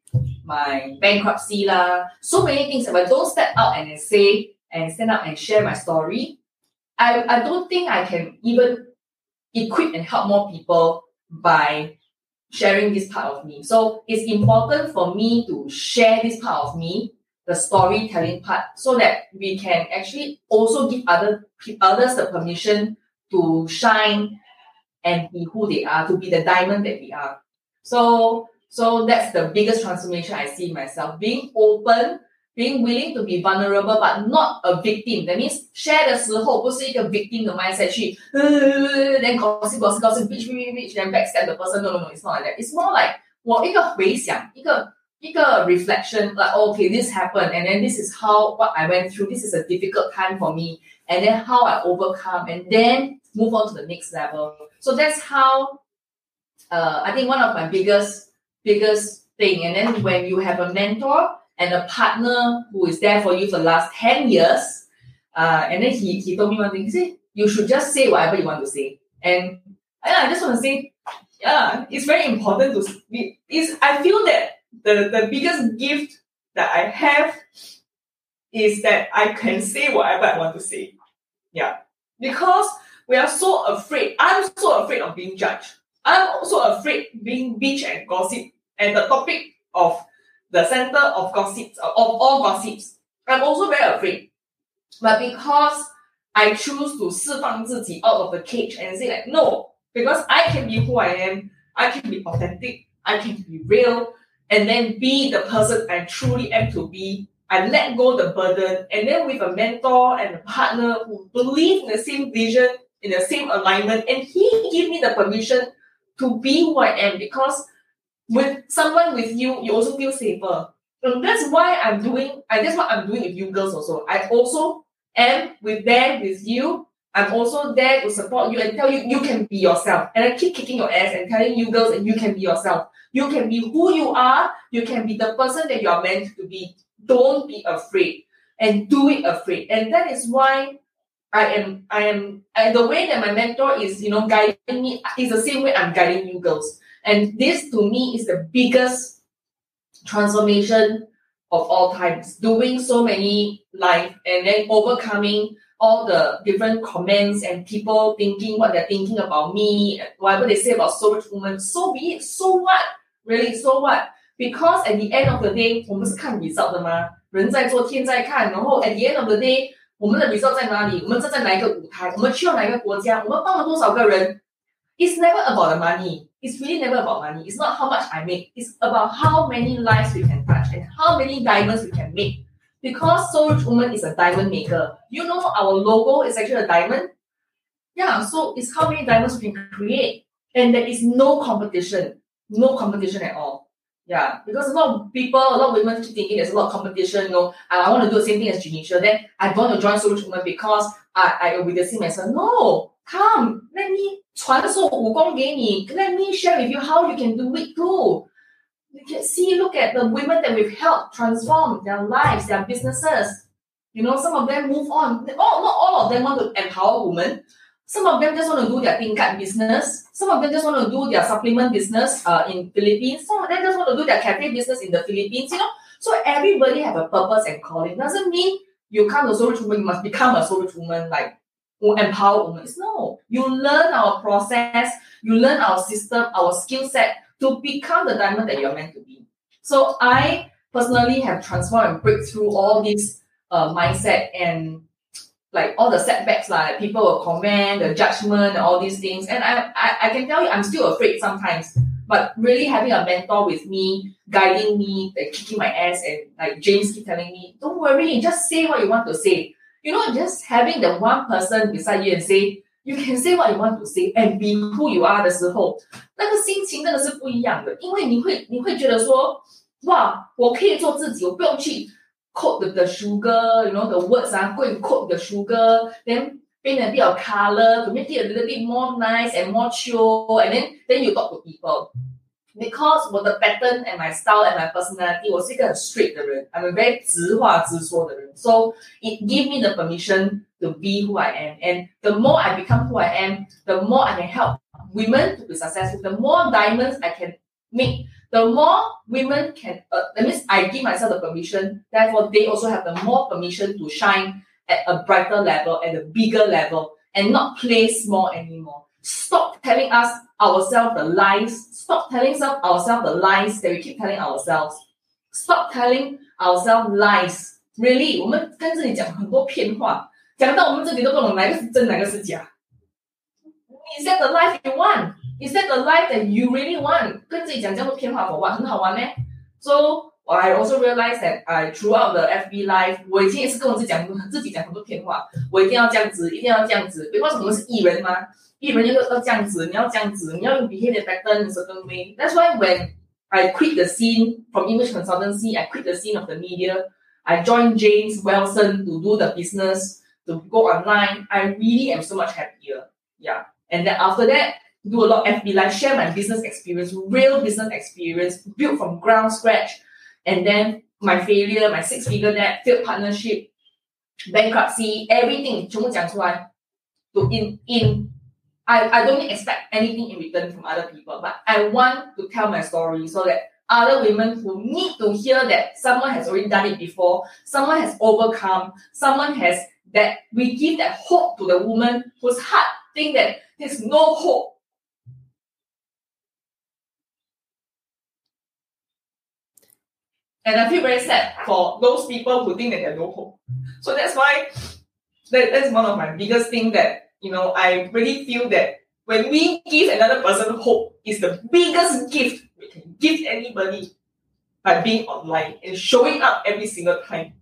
my bankruptcy, lah, so many things. If I don't step out and say and stand up and share my story, I, I don't think I can even equip and help more people by sharing this part of me. So it's important for me to share this part of me, the storytelling part, so that we can actually also give other others the permission to shine and be who they are, to be the diamond that we are. So so that's the biggest transformation I see myself. Being open being willing to be vulnerable but not a victim. That means share 的时候不是一个 victim 的 mindset 去 then gossip gossip gossip bitch bitch bitch then backstab the person. No no no, it's not like that. It's more like 我一个回想，一个一个 reflection like okay this happened and then this is how what I went through. This is a difficult time for me and then how I overcome and then move on to the next level. So that's how uh, I think one of my biggest biggest thing. And then when you have a mentor and a partner who is there for you for the last 10 years. Uh, and then he, he told me one thing. He said, you should just say whatever you want to say. And yeah, I just want to say, yeah, it's very important to be, is I feel that the, the biggest gift that I have is that I can say whatever I want to say. Yeah. Because we are so afraid. I'm so afraid of being judged. I'm also afraid being bitch and gossip and the topic of the center of gossips, of all gossips. I'm also very afraid. But because I choose to 释放自己 out of the cage and say like, no, because I can be who I am, I can be authentic, I can be real, and then be the person I truly am to be. I let go the burden, and then with a mentor and a partner who believe in the same vision, in the same alignment, and he give me the permission to be who I am because with someone with you, you also feel safer. That's why I'm doing, I that's what I'm doing with you girls also. I also am with there with you. I'm also there to support you and tell you you can be yourself. And I keep kicking your ass and telling you girls that you can be yourself. You can be who you are. You can be the person that you are meant to be. Don't be afraid and do it afraid. And that is why I am, I am, and the way that my mentor is, you know, guiding me is the same way I'm guiding you girls. And this to me is the biggest transformation of all times. Doing so many live and then overcoming all the different comments and people thinking what they're thinking about me, whatever they say about so rich woman. So be it. So what? Really, so what? Because at the end of the day, 我们是看 result 的嘛，人在做天在看，然后 at the end of the day，我们的 result 在哪里？我们站在哪一个舞台？我们去到哪一个国家？我们帮了多少个人？It's never about the money It's really never about money. It's not how much I make. It's about how many lives we can touch and how many diamonds we can make. Because Soul Rich Woman is a diamond maker. You know our logo is actually a diamond. Yeah, so it's how many diamonds we can create. And there is no competition. No competition at all. Yeah, because a lot of people, a lot of women keep thinking there's a lot of competition. You know, I, I want to do the same thing as Janisha. Then I want to join Soul Rich Woman because I, I will be the same as her. No, come, let me 传授武功给你. Let me share with you how you can do it too. You can see, look at the women that we've helped transform their lives, their businesses. You know, some of them move on. Oh, not all of them want to empower women. Some of them just want to do their tingkat business. Some of them just want to do their supplement business uh, in Philippines. Some of them just want to do their cafe business in the Philippines. You know, so everybody have a purpose and calling. Doesn't mean you come to Soul Rich Woman, you must become a Soul Rich Woman like empower women. It's No, you learn our process, you learn our system, our skill set to become the diamond that you're meant to be. So I personally have transformed and break through all these uh, mindset and like all the setbacks, like people will comment, the judgment, all these things. And I, I, I can tell you, I'm still afraid sometimes. But really having a mentor with me, guiding me, like kicking my ass, and like James keep telling me, don't worry, just say what you want to say. You know, just having the one person beside you and say, you can say what you want to say and be who you are 的时候，那个心情真的是不一样的，因为你会你会觉得说，哇，我可以做自己，我不用去 quote the, the sugar, you know, the words are go and quote the sugar, then paint a bit of color to make it a little bit more nice and more chill, and then then you talk to people. Because 我的 pattern and my style and my personality 我是一个很 straight 的人，I'm a very 直话直说的人，so it give me the permission to be who I am. And the more I become who I am, the more I can help women to be successful. The more diamonds I can make the more women can, uh, that means I give myself the permission, therefore they also have the more permission to shine at a brighter level, at a bigger level, and not play small anymore. Stop telling us ourselves the lies. Stop telling ourselves the lies that we keep telling ourselves. Stop telling ourselves lies. Really，我们跟自己讲很多骗话，讲到我们自己都不懂哪个是真，哪个是假。Is that the life you want? Is that the life that you really want？跟自己讲这样多偏话for what？很好玩咩？So I also realize that I throughout the FB Live，我以前也是跟我自己讲，自己讲很多偏话，我一定要这样子，一定要这样子。因为我们是艺人嘛，艺人就是要这样子，你要这样子，你要 behave pattern in certain way. That's why when I quit the scene from English consultancy, I quit the scene of the media. I joined James Wilson to do the business, to go online. I really am so much happier. Yeah. And then after that, do a lot of FB Live, share my business experience, real business experience, built from ground scratch. And then my failure, my six figure debt, failed partnership, bankruptcy, everything, 全部讲出来. To in in I, I don't expect anything in return from other people, but I want to tell my story so that other women who need to hear that someone has already done it before, someone has overcome, someone has that we give that hope to the woman whose heart think that there's no hope And I feel very sad for those people who think that there's no hope. So that's why that, that's one of my biggest thing that, you know, I really feel that when we give another person hope is the biggest gift we can give anybody by being online and showing up every single time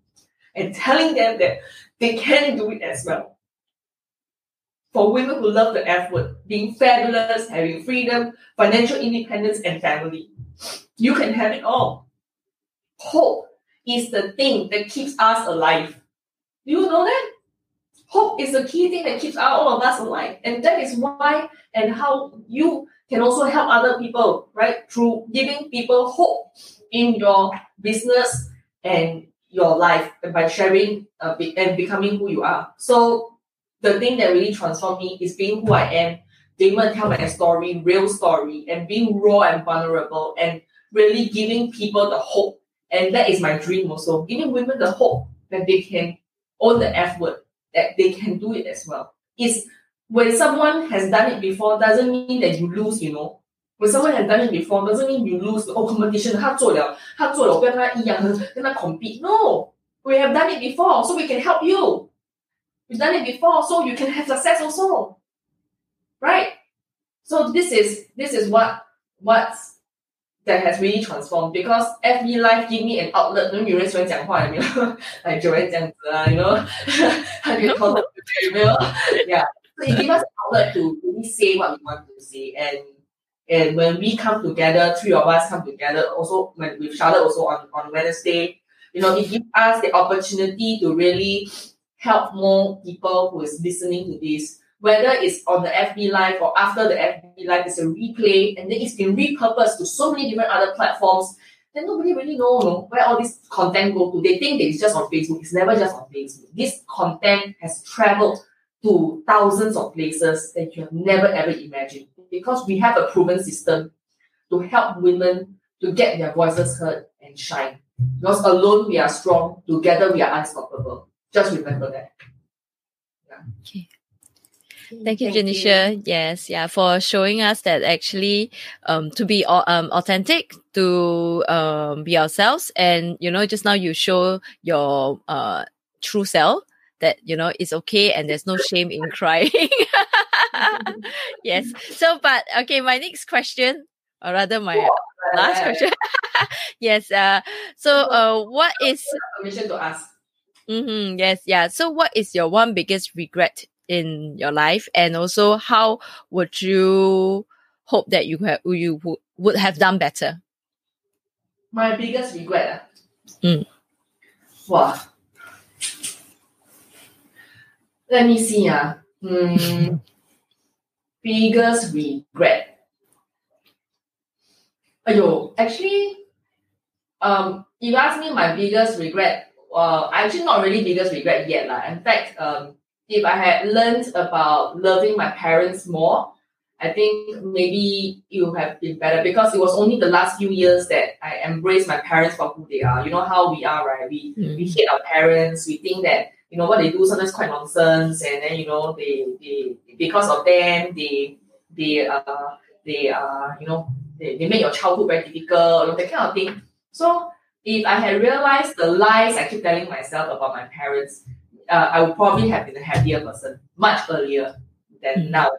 and telling them that they can do it as well. For women who love the F word, being fabulous, having freedom, financial independence, and family, you can have it all hope is the thing that keeps us alive. Do you know that? Hope is the key thing that keeps all of us alive. And that is why and how you can also help other people, right? Through giving people hope in your business and your life and by sharing uh, and becoming who you are. So the thing that really transformed me is being who I am, Damon tell my story, real story, and being raw and vulnerable and really giving people the hope and that is my dream also, giving women the hope that they can own the F word, that they can do it as well. Is when someone has done it before doesn't mean that you lose, you know. When someone has done it before doesn't mean you lose. Oh, competition, 他做了，他做了，我跟他一样，跟他 compete. No, we have done it before, so we can help you. We've done it before, so you can have success also, right? So this is this is what what's that has really transformed because FB Live give me an outlet. 那女(laughs) 人喜欢讲话有没有？来九人这样子啊，you know，她可以 (laughs) talk 有没(laughs) 有？Yeah, so it gives us an outlet to really say what we want to say and. And when we come together, three of us come together, also when with Charlotte also on, on Wednesday, you know, it gives us the opportunity to really help more people who is listening to this whether it's on the FB Live or after the FB Live, it's a replay, and then it's been repurposed to so many different other platforms. Then nobody really know, know where all this content go to. They think that it's just on Facebook. It's never just on Facebook. This content has traveled to thousands of places that you have never ever imagined because we have a proven system to help women to get their voices heard and shine. Because alone we are strong, together we are unstoppable. Just remember that. Okay. Thank you, Janisha. Yes, yeah, for showing us that actually, um, to be um authentic, to um be ourselves, and you know, just now you show your uh true self that you know it's okay and there's no shame in (laughs) crying. (laughs) yes. So, but okay, my next question, or rather, my last question. (laughs) yes. Uh. So, uh, what is permission to ask? Mm-hmm, yes, yeah. So, what is your one biggest regret in your life, and also how would you hope that you have you would have done better? My biggest regret. Ah? Mm. Wow. Let me see. Uh. Hmm. (laughs) biggest regret. Ayo, actually, um, if you ask me my biggest regret, uh, actually not really biggest regret yet. Lah. In fact, um, if I had learned about loving my parents more, I think maybe it would have been better because it was only the last few years that I embraced my parents for who they are. You know how we are, right? We Mm. we hate our parents. We think that you know what they do sometimes quite nonsense, and then you know they they because of them they they uh they uh you know they, they make your childhood very difficult, you know, that kind of thing. So if I had realized the lies I keep telling myself about my parents, uh, I would probably have been a happier person much earlier than Mm. now.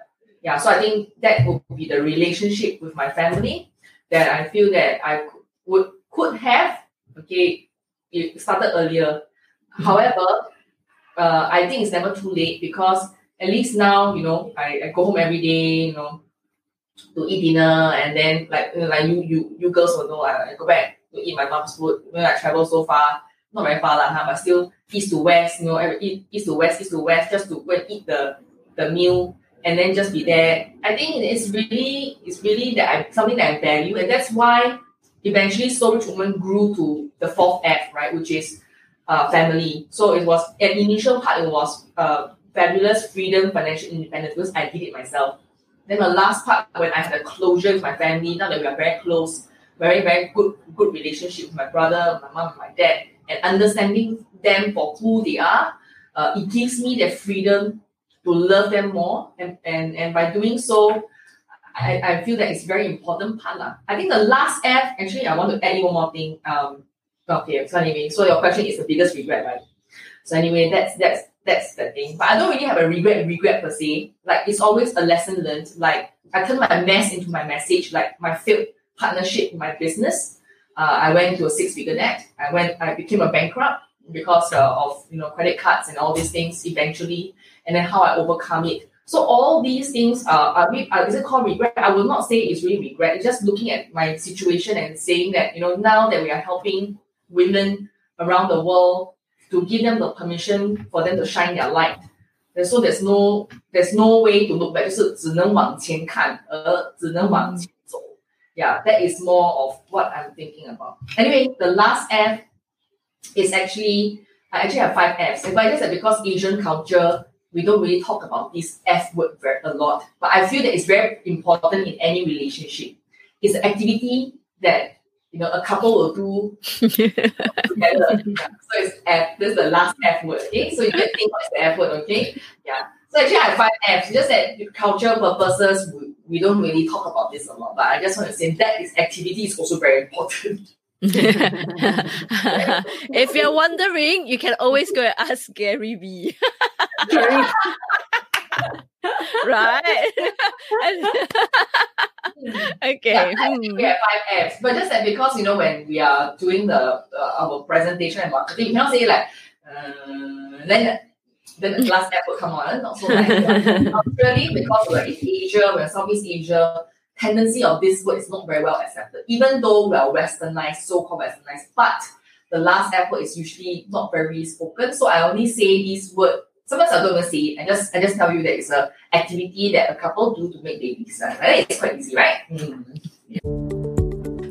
Yeah, so I think that would be the relationship with my family that I feel that I could, would could have okay it started earlier. However, uh, I think it's never too late because at least now you know I, I go home every day you know to eat dinner and then like you like you you you girls will know I, I go back to eat my mom's food when I travel so far not very far lah, huh, but still east to west you know east, to west east to west just to go and eat the the meal and then just be there. I think it's really it's really that I something that I value, and that's why eventually Soul Rich Woman grew to the fourth F, right, which is uh, family. So it was an initial part. It was uh, fabulous freedom, financial independence because I did it myself. Then the last part when I had a closure with my family, now that we are very close, very very good good relationship with my brother, my mom, my dad, and understanding them for who they are, uh, it gives me the freedom to love them more and, and, and by doing so I, I feel that it's very important part. lah. I think the last F actually I want to add one more thing. Um okay, so anyway, so your question is the biggest regret, right? So anyway, that's that's that's the thing. But I don't really have a regret regret per se. Like it's always a lesson learned. Like I turn my mess into my message, like my failed partnership in my business. Uh, I went to a six figure net. I went I became a bankrupt because uh, of you know credit cards and all these things eventually and then how I overcome it. So all these things are, are, re- are is it called regret? I will not say it's really regret. It's just looking at my situation and saying that you know now that we are helping women around the world to give them the permission for them to shine their light. And so there's no there's no way to look back，就是只能往前看，而只能往前走。 Yeah, that is more of what I'm thinking about. Anyway, the last F is actually I actually have five Fs. But I guess that because Asian culture, we don't really talk about this F word very a lot. But I feel that it's very important in any relationship. It's an activity that you know a couple will do together. Yeah. (laughs) So it's F. This is the last F word. Okay, so you can think what's the F word. Okay, yeah. So actually, I have five Fs. Just that cultural purposes, we, we don't really talk about this a lot. But I just want to say that is activity is also very important. (laughs) (laughs) if you're wondering, you can always go and ask Gary V. (laughs) right? okay. Yeah, hmm. we have five Fs, but just that because you know when we are doing the uh, our presentation and marketing, you cannot say like uh, then then the last F will come on. Not so like really because we're in Asia, we're Southeast Asia. Tendency of this word is not very well accepted, even though we are westernized, so-called westernized. But the last F word is usually not very spoken. So I only say this word. Sometimes I don't even say it. I just I just tell you that it's a activity that a couple do to make babies. Right? It's quite easy, right? Mm.